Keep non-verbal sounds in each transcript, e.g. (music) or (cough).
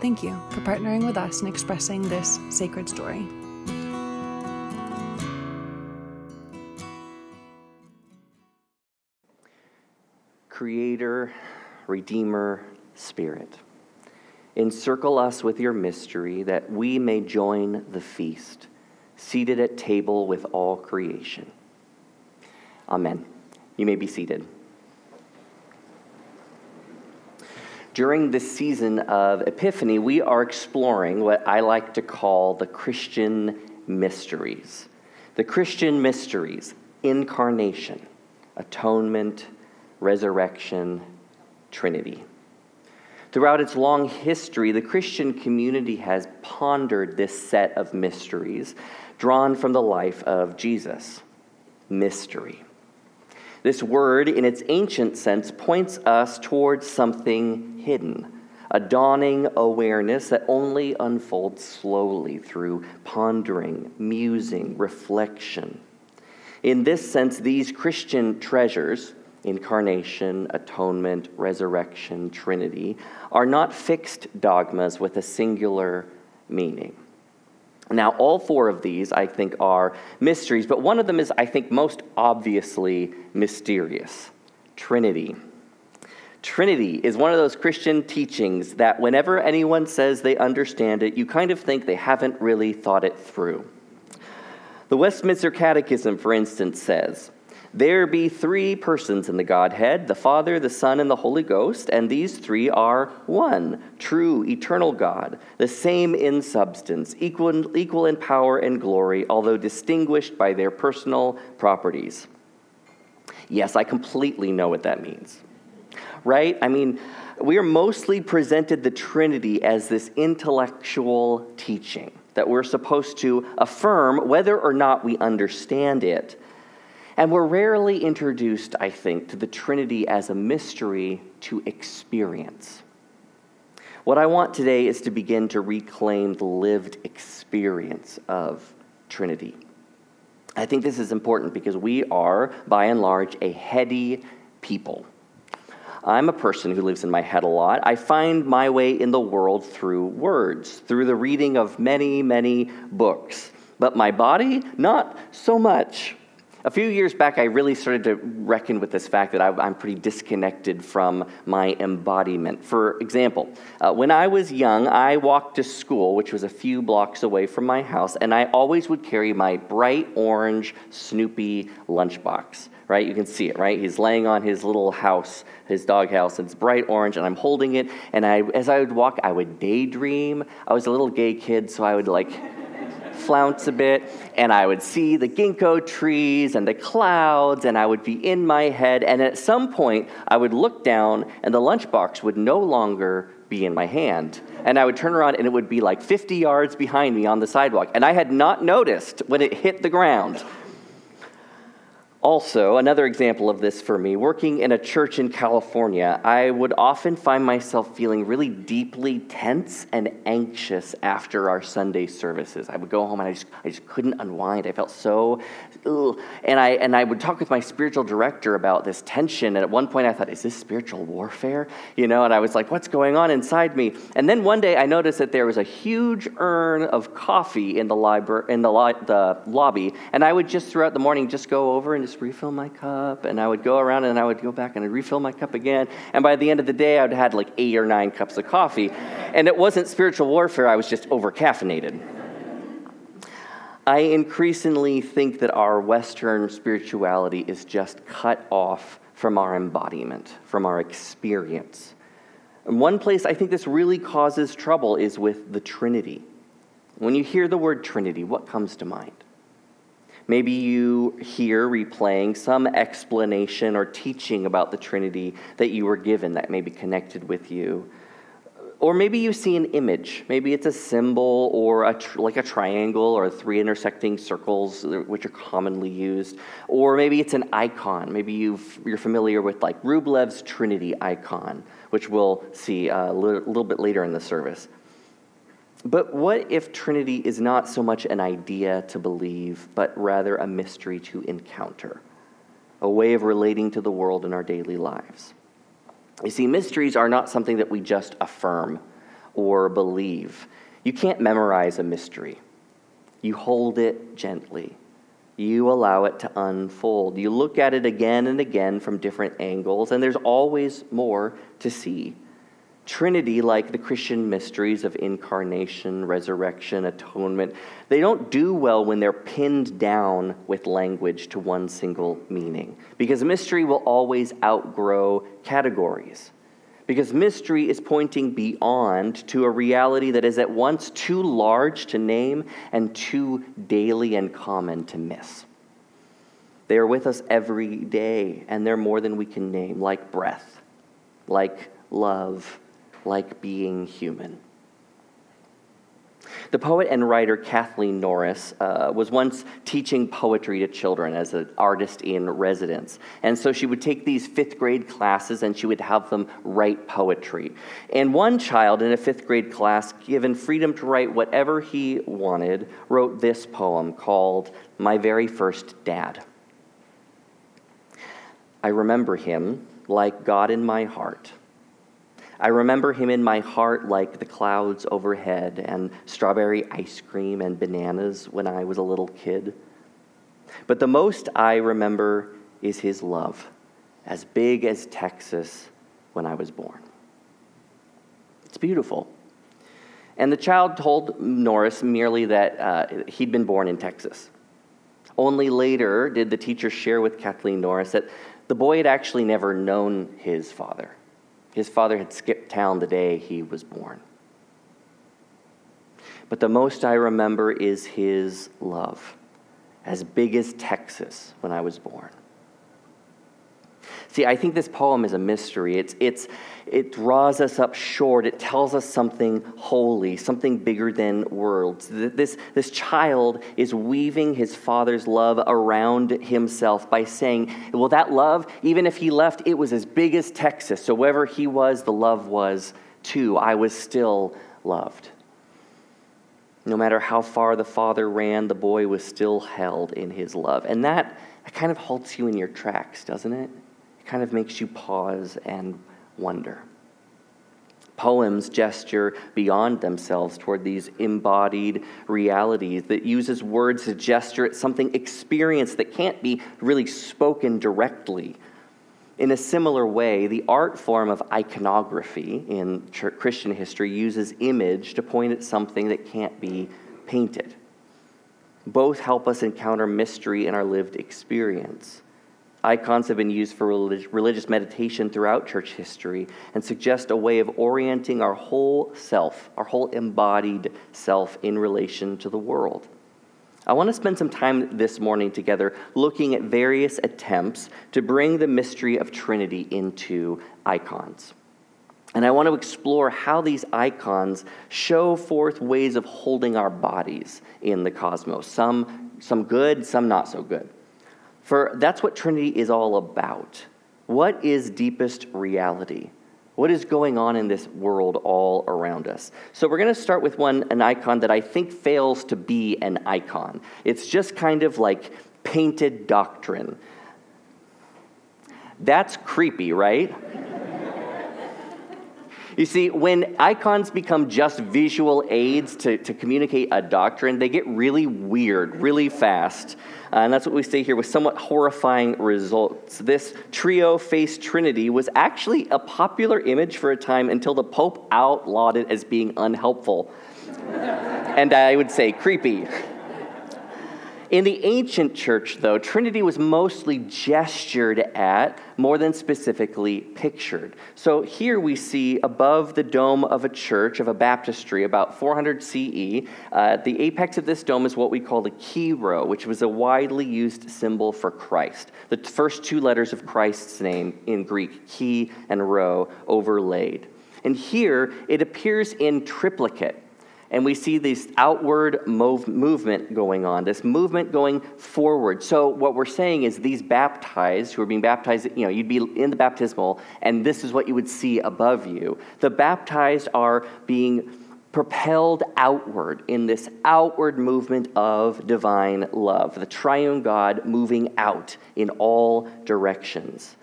Thank you for partnering with us in expressing this sacred story. Creator, Redeemer, Spirit, encircle us with your mystery that we may join the feast, seated at table with all creation. Amen. You may be seated. During this season of Epiphany, we are exploring what I like to call the Christian mysteries. The Christian mysteries incarnation, atonement, resurrection, Trinity. Throughout its long history, the Christian community has pondered this set of mysteries drawn from the life of Jesus. Mystery. This word, in its ancient sense, points us towards something hidden, a dawning awareness that only unfolds slowly through pondering, musing, reflection. In this sense, these Christian treasures, incarnation, atonement, resurrection, Trinity, are not fixed dogmas with a singular meaning. Now, all four of these, I think, are mysteries, but one of them is, I think, most obviously mysterious Trinity. Trinity is one of those Christian teachings that whenever anyone says they understand it, you kind of think they haven't really thought it through. The Westminster Catechism, for instance, says, there be three persons in the Godhead the Father, the Son, and the Holy Ghost, and these three are one, true, eternal God, the same in substance, equal, equal in power and glory, although distinguished by their personal properties. Yes, I completely know what that means. Right? I mean, we are mostly presented the Trinity as this intellectual teaching that we're supposed to affirm whether or not we understand it and we're rarely introduced, I think, to the Trinity as a mystery to experience. What I want today is to begin to reclaim the lived experience of Trinity. I think this is important because we are, by and large, a heady people. I'm a person who lives in my head a lot. I find my way in the world through words, through the reading of many, many books. But my body, not so much. A few years back, I really started to reckon with this fact that I, am pretty disconnected from my embodiment. For example, uh, when I was young, I walked to school, which was a few blocks away from my house, and I always would carry my bright orange Snoopy lunchbox. Right? You can see it, right? He's laying on his little house, his dog house, and it's bright orange, and I'm holding it. And I, as I would walk, I would daydream. I was a little gay kid, so I would like flounce a bit, and I would see the ginkgo trees and the clouds, and I would be in my head. And at some point, I would look down, and the lunchbox would no longer be in my hand. And I would turn around, and it would be like 50 yards behind me on the sidewalk. And I had not noticed when it hit the ground. Also, another example of this for me, working in a church in California, I would often find myself feeling really deeply tense and anxious after our Sunday services. I would go home and I just, I just couldn't unwind. I felt so, ugh. and I and I would talk with my spiritual director about this tension. And at one point, I thought, "Is this spiritual warfare?" You know, and I was like, "What's going on inside me?" And then one day, I noticed that there was a huge urn of coffee in the library in the, lo- the lobby, and I would just throughout the morning just go over and just refill my cup. And I would go around and I would go back and I'd refill my cup again. And by the end of the day, I would have had like eight or nine cups of coffee. And it wasn't spiritual warfare, I was just over caffeinated. I increasingly think that our Western spirituality is just cut off from our embodiment, from our experience. And one place I think this really causes trouble is with the Trinity. When you hear the word Trinity, what comes to mind? Maybe you hear replaying some explanation or teaching about the Trinity that you were given that may be connected with you. Or maybe you see an image. Maybe it's a symbol or a tr- like a triangle or three intersecting circles, uh, which are commonly used. Or maybe it's an icon. Maybe you are familiar with like Rublev's Trinity icon, which we'll see uh, a little, little bit later in the service. But what if Trinity is not so much an idea to believe, but rather a mystery to encounter, a way of relating to the world in our daily lives? You see, mysteries are not something that we just affirm or believe. You can't memorize a mystery. You hold it gently. You allow it to unfold. You look at it again and again from different angles, and there's always more to see. Trinity, like the Christian mysteries of incarnation, resurrection, atonement, they don't do well when they're pinned down with language to one single meaning. Because mystery will always outgrow categories. Because mystery is pointing beyond to a reality that is at once too large to name and too daily and common to miss. They are with us every day, and they're more than we can name, like breath, like love like being human. The poet and writer Kathleen Norris uh, was once teaching poetry to children as an artist in residence. And so she would take these fifth grade classes and she would have them write poetry. And one child in a fifth grade class, given freedom to write whatever he wanted, wrote this poem called My Very First Dad. I remember him like God in my heart I remember him in my heart like the clouds overhead and strawberry ice cream and bananas when I was a little kid. But the most I remember is his love, as big as Texas when I was born. It's beautiful. And the child told Norris merely that uh, he'd been born in Texas. Only later did the teacher share with Kathleen Norris that the boy had actually never known his father. His father had skipped town the day he was born. But the most I remember is his love, as big as Texas when I was born. See, I think this poem is a mystery. It's, it's, it draws us up short. It tells us something holy, something bigger than words. This, this child is weaving his father's love around himself by saying, Well, that love, even if he left, it was as big as Texas. So wherever he was, the love was too. I was still loved. No matter how far the father ran, the boy was still held in his love. And that, that kind of halts you in your tracks, doesn't it? Kind of makes you pause and wonder. Poems gesture beyond themselves toward these embodied realities that uses words to gesture at something experienced that can't be really spoken directly. In a similar way, the art form of iconography in Christian history uses image to point at something that can't be painted. Both help us encounter mystery in our lived experience. Icons have been used for religious meditation throughout church history and suggest a way of orienting our whole self, our whole embodied self, in relation to the world. I want to spend some time this morning together looking at various attempts to bring the mystery of Trinity into icons. And I want to explore how these icons show forth ways of holding our bodies in the cosmos, some, some good, some not so good. For that's what Trinity is all about. What is deepest reality? What is going on in this world all around us? So, we're going to start with one, an icon that I think fails to be an icon. It's just kind of like painted doctrine. That's creepy, right? You see, when icons become just visual aids to, to communicate a doctrine, they get really weird really fast. Uh, and that's what we see here with somewhat horrifying results. This trio faced trinity was actually a popular image for a time until the Pope outlawed it as being unhelpful. and I would say creepy. (laughs) In the ancient church, though, Trinity was mostly gestured at more than specifically pictured. So here we see above the dome of a church, of a baptistry, about 400 CE, uh, the apex of this dome is what we call the chi-rho, which was a widely used symbol for Christ. The first two letters of Christ's name in Greek, chi and rho, overlaid. And here it appears in triplicate. And we see this outward move, movement going on, this movement going forward. So, what we're saying is these baptized, who are being baptized, you know, you'd be in the baptismal, and this is what you would see above you. The baptized are being propelled outward in this outward movement of divine love, the triune God moving out in all directions.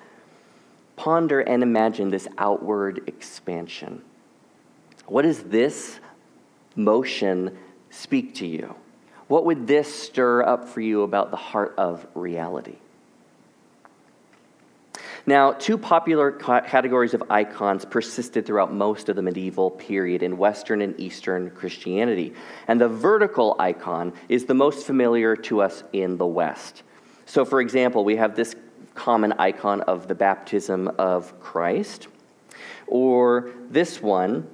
Ponder and imagine this outward expansion. What is this motion speak to you? What would this stir up for you about the heart of reality? Now, two popular categories of icons persisted throughout most of the medieval period in Western and Eastern Christianity. And the vertical icon is the most familiar to us in the West. So, for example, we have this common icon of the baptism of Christ, or this one,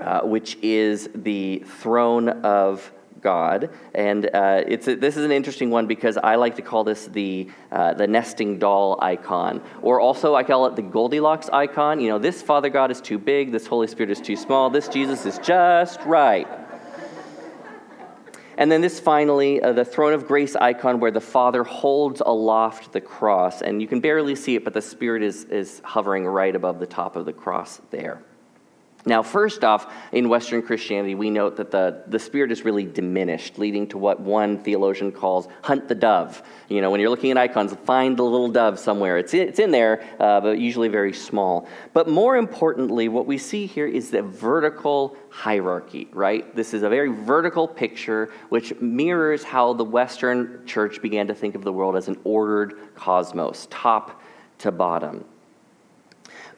uh, which is the throne of God. And uh, it's a, this is an interesting one because I like to call this the, uh, the nesting doll icon. Or also, I call it the Goldilocks icon. You know, this Father God is too big, this Holy Spirit is too small, this Jesus is just right. And then this finally, uh, the throne of grace icon where the Father holds aloft the cross. And you can barely see it, but the Spirit is, is hovering right above the top of the cross there. Now, first off, in Western Christianity, we note that the, the spirit is really diminished, leading to what one theologian calls hunt the dove. You know, when you're looking at icons, find the little dove somewhere. It's, it's in there, uh, but usually very small. But more importantly, what we see here is the vertical hierarchy, right? This is a very vertical picture which mirrors how the Western church began to think of the world as an ordered cosmos, top to bottom.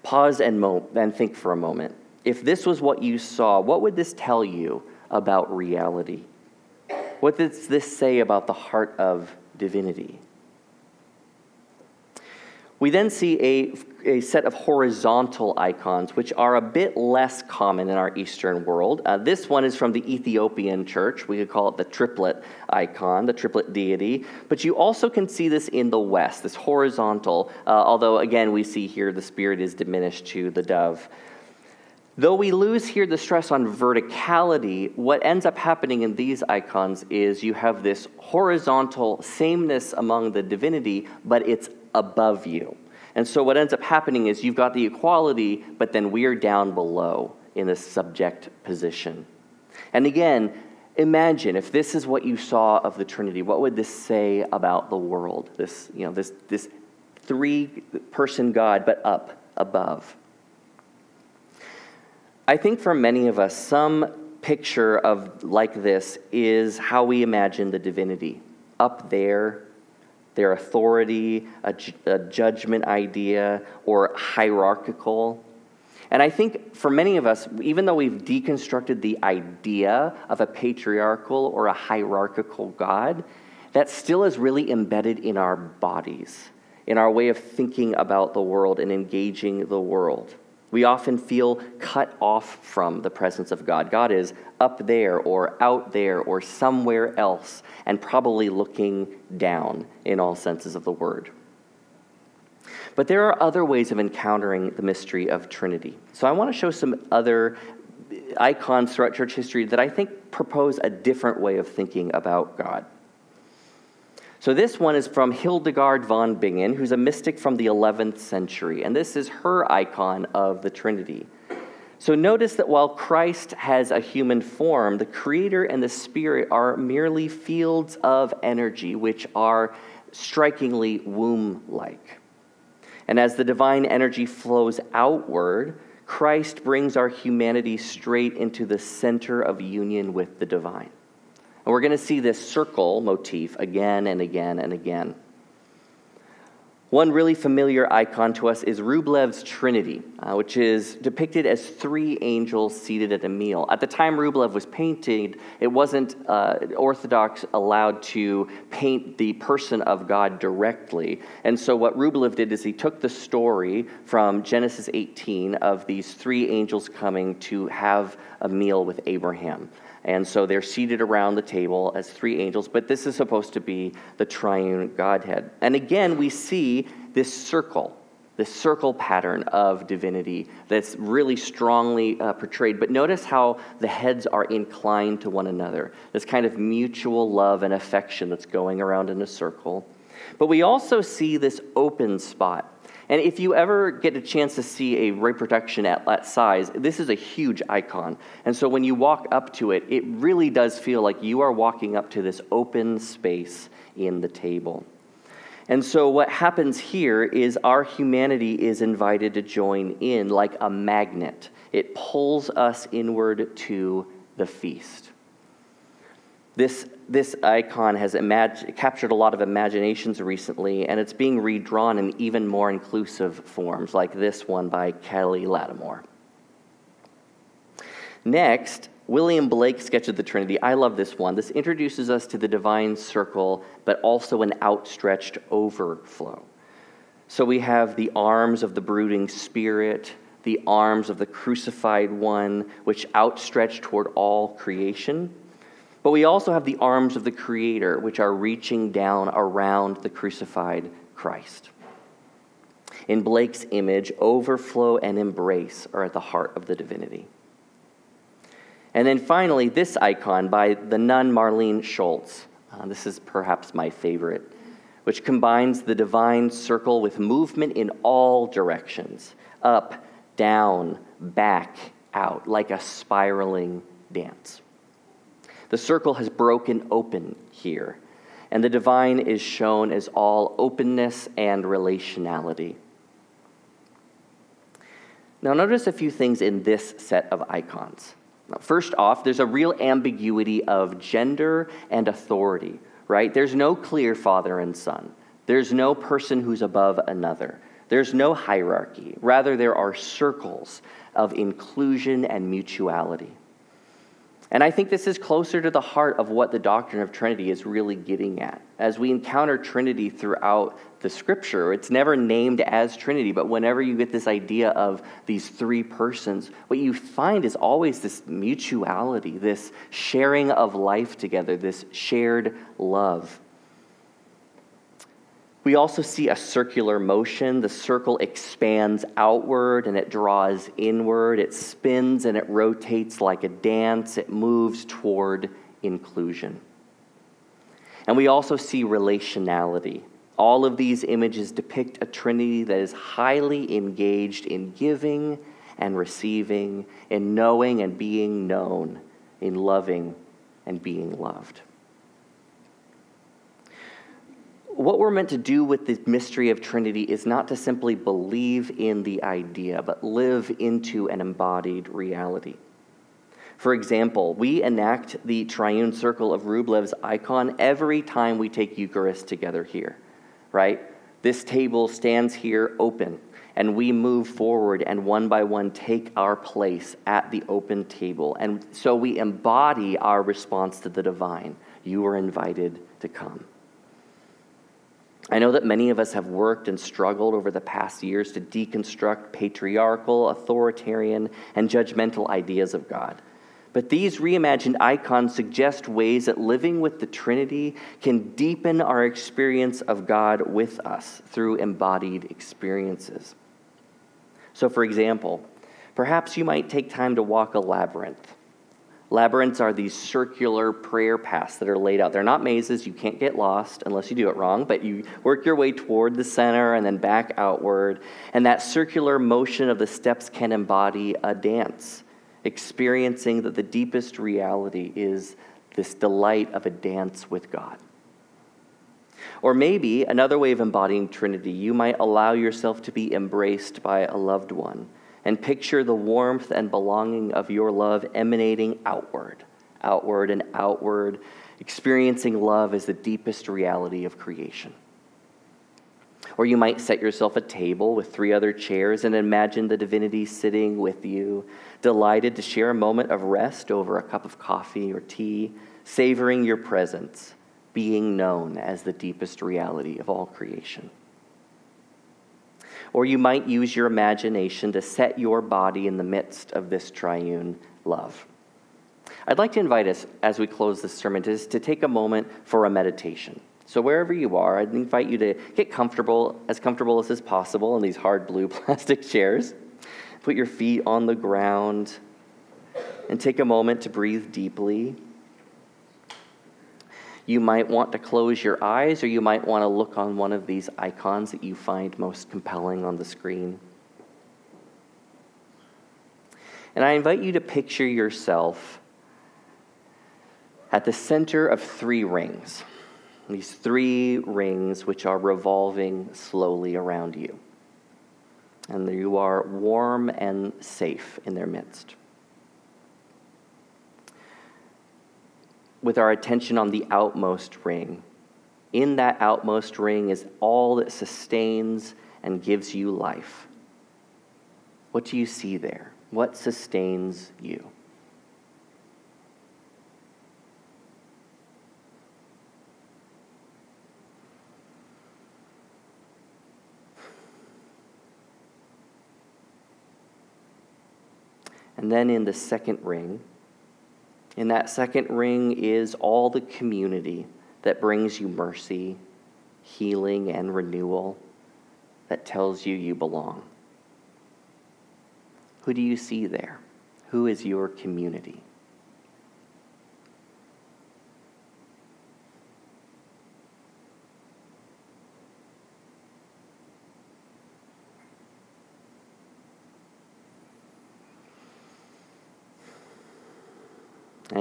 Pause and, mo- and think for a moment if this was what you saw, what would this tell you about reality? What does this say about the heart of divinity? We then see a, a set of horizontal icons, which are a bit less common in our Eastern world. Uh, this one is from the Ethiopian church. We could call it the triplet icon, the triplet deity. But you also can see this in the West, this horizontal, uh, although again, we see here the spirit is diminished to the dove. Though we lose here the stress on verticality, what ends up happening in these icons is you have this horizontal sameness among the divinity, but it's above you. And so what ends up happening is you've got the equality, but then we're down below in the subject position. And again, imagine if this is what you saw of the Trinity, what would this say about the world? This, you know, this, this three person God, but up above. I think for many of us, some picture of like this is how we imagine the divinity up there, their authority, a, a judgment idea, or hierarchical. And I think for many of us, even though we've deconstructed the idea of a patriarchal or a hierarchical God, that still is really embedded in our bodies, in our way of thinking about the world and engaging the world. We often feel cut off from the presence of God. God is up there or out there or somewhere else and probably looking down in all senses of the word. But there are other ways of encountering the mystery of Trinity. So I want to show some other icons throughout church history that I think propose a different way of thinking about God. So this one is from Hildegard von Bingen, who's a mystic from the 11th century, and this is her icon of the Trinity. So notice that while Christ has a human form, the Creator and the Spirit are merely fields of energy, which are strikingly womb like. And as the divine energy flows outward, Christ brings our humanity straight into the center of union with the divine. And we're going to see this circle motif again and again and again. One really familiar icon to us is Rublev's Trinity, uh, which is depicted as three angels seated at a meal. At the time Rublev was painted, it wasn't uh, Orthodox allowed to paint the person of God directly. And so what Rublev did is he took the story from Genesis 18 of these three angels coming to have a meal with Abraham. And so they're seated around the table as three angels, but this is supposed to be the triune Godhead. And again, we see this circle, this circle pattern of divinity that's really strongly uh, portrayed. But notice how the heads are inclined to one another. This kind of mutual love and affection that's going around in a circle. But we also see this open spot. And if you ever get a chance to see a reproduction at that size, this is a huge icon. And so when you walk up to it, it really does feel like you are walking up to this open space in the table. And so, what happens here is our humanity is invited to join in like a magnet. It pulls us inward to the feast. This, this icon has imag- captured a lot of imaginations recently, and it's being redrawn in even more inclusive forms, like this one by Kelly Latimore. Next, William Blake sketch of the Trinity. I love this one. This introduces us to the divine circle, but also an outstretched overflow. So we have the arms of the brooding spirit, the arms of the crucified one, which outstretch toward all creation. But we also have the arms of the Creator, which are reaching down around the crucified Christ. In Blake's image, overflow and embrace are at the heart of the divinity. And then finally, this icon by the nun Marlene Schultz. Uh, this is perhaps my favorite, which combines the divine circle with movement in all directions up, down, back, out, like a spiraling dance. The circle has broken open here, and the divine is shown as all openness and relationality. Now, notice a few things in this set of icons. First off, there's a real ambiguity of gender and authority, right? There's no clear father and son. There's no person who's above another. There's no hierarchy. Rather, there are circles of inclusion and mutuality. And I think this is closer to the heart of what the doctrine of Trinity is really getting at. As we encounter Trinity throughout the scripture, it's never named as Trinity, but whenever you get this idea of these three persons, what you find is always this mutuality, this sharing of life together, this shared love. We also see a circular motion. The circle expands outward and it draws inward. It spins and it rotates like a dance. It moves toward inclusion. And we also see relationality. All of these images depict a Trinity that is highly engaged in giving and receiving, in knowing and being known, in loving and being loved what we're meant to do with the mystery of Trinity is not to simply believe in the idea, but live into an embodied reality. For example, we enact the triune circle of Rublev's icon every time we take Eucharist together here, right? This table stands here open, and we move forward and one by one take our place at the open table. And so we embody our response to the divine. You are invited to come. I know that many of us have worked and struggled over the past years to deconstruct patriarchal, authoritarian, and judgmental ideas of God. But these reimagined icons suggest ways that living with the Trinity can deepen our experience of God with us through embodied experiences. So, for example, perhaps you might take time to walk a labyrinth Labyrinths are these circular prayer paths that are laid out. They're not mazes. You can't get lost unless you do it wrong, but you work your way toward the center and then back outward. And that circular motion of the steps can embody a dance, experiencing that the deepest reality is this delight of a dance with God. Or maybe another way of embodying Trinity, you might allow yourself to be embraced by a loved one and picture the warmth and belonging of your love emanating outward, outward and outward, experiencing love as the deepest reality of creation. Or you might set yourself a table with three other chairs and imagine the divinity sitting with you, delighted to share a moment of rest over a cup of coffee or tea, savoring your presence, being known as the deepest reality of all creation. Or you might use your imagination to set your body in the midst of this triune love. I'd like to invite us, as we close this sermon, to, to take a moment for a meditation. So, wherever you are, I'd invite you to get comfortable, as comfortable as is possible, in these hard blue (laughs) plastic chairs. Put your feet on the ground and take a moment to breathe deeply. You might want to close your eyes, or you might want to look on one of these icons that you find most compelling on the screen. And I invite you to picture yourself at the center of three rings. These three rings, which are revolving slowly around you. And you are warm and safe in their midst. With our attention on the outmost ring, in that outmost ring is all that sustains and gives you life. What do you see there? What sustains you? And then in the second ring, in that second ring is all the community that brings you mercy, healing, and renewal, that tells you you belong. Who do you see there? Who is your community?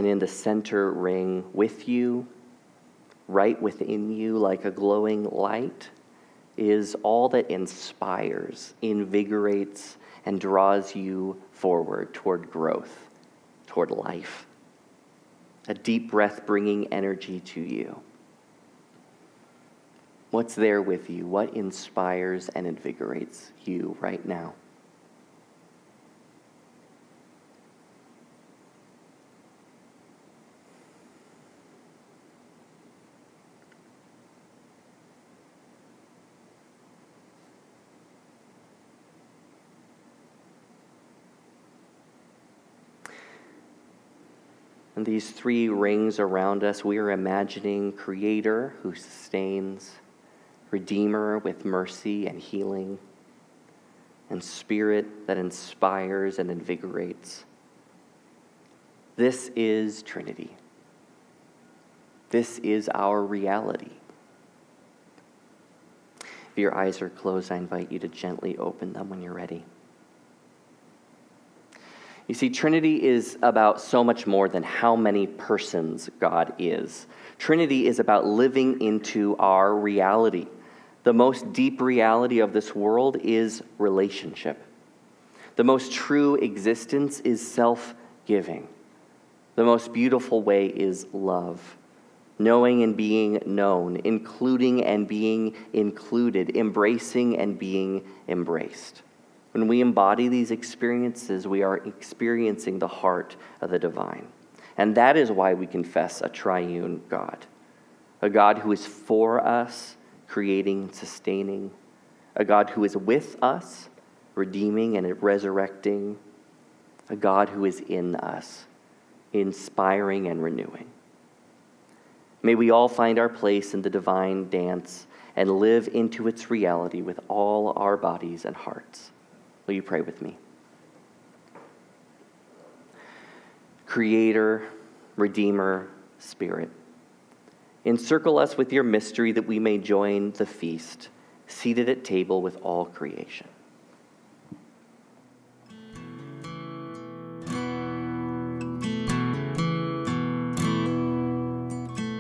And in the center ring with you, right within you, like a glowing light, is all that inspires, invigorates, and draws you forward toward growth, toward life. A deep breath bringing energy to you. What's there with you? What inspires and invigorates you right now? These three rings around us, we are imagining Creator who sustains, Redeemer with mercy and healing, and Spirit that inspires and invigorates. This is Trinity. This is our reality. If your eyes are closed, I invite you to gently open them when you're ready. You see, Trinity is about so much more than how many persons God is. Trinity is about living into our reality. The most deep reality of this world is relationship. The most true existence is self giving. The most beautiful way is love. Knowing and being known, including and being included, embracing and being embraced. When we embody these experiences, we are experiencing the heart of the divine. And that is why we confess a triune God a God who is for us, creating, sustaining, a God who is with us, redeeming and resurrecting, a God who is in us, inspiring and renewing. May we all find our place in the divine dance and live into its reality with all our bodies and hearts. Will you pray with me? Creator, Redeemer, Spirit, encircle us with your mystery that we may join the feast, seated at table with all creation.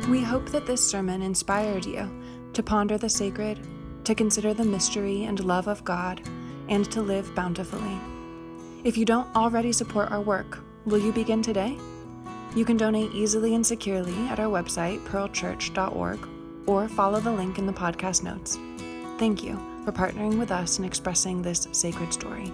We hope that this sermon inspired you to ponder the sacred, to consider the mystery and love of God and to live bountifully. If you don't already support our work, will you begin today? You can donate easily and securely at our website, pearlchurch.org, or follow the link in the podcast notes. Thank you for partnering with us in expressing this sacred story.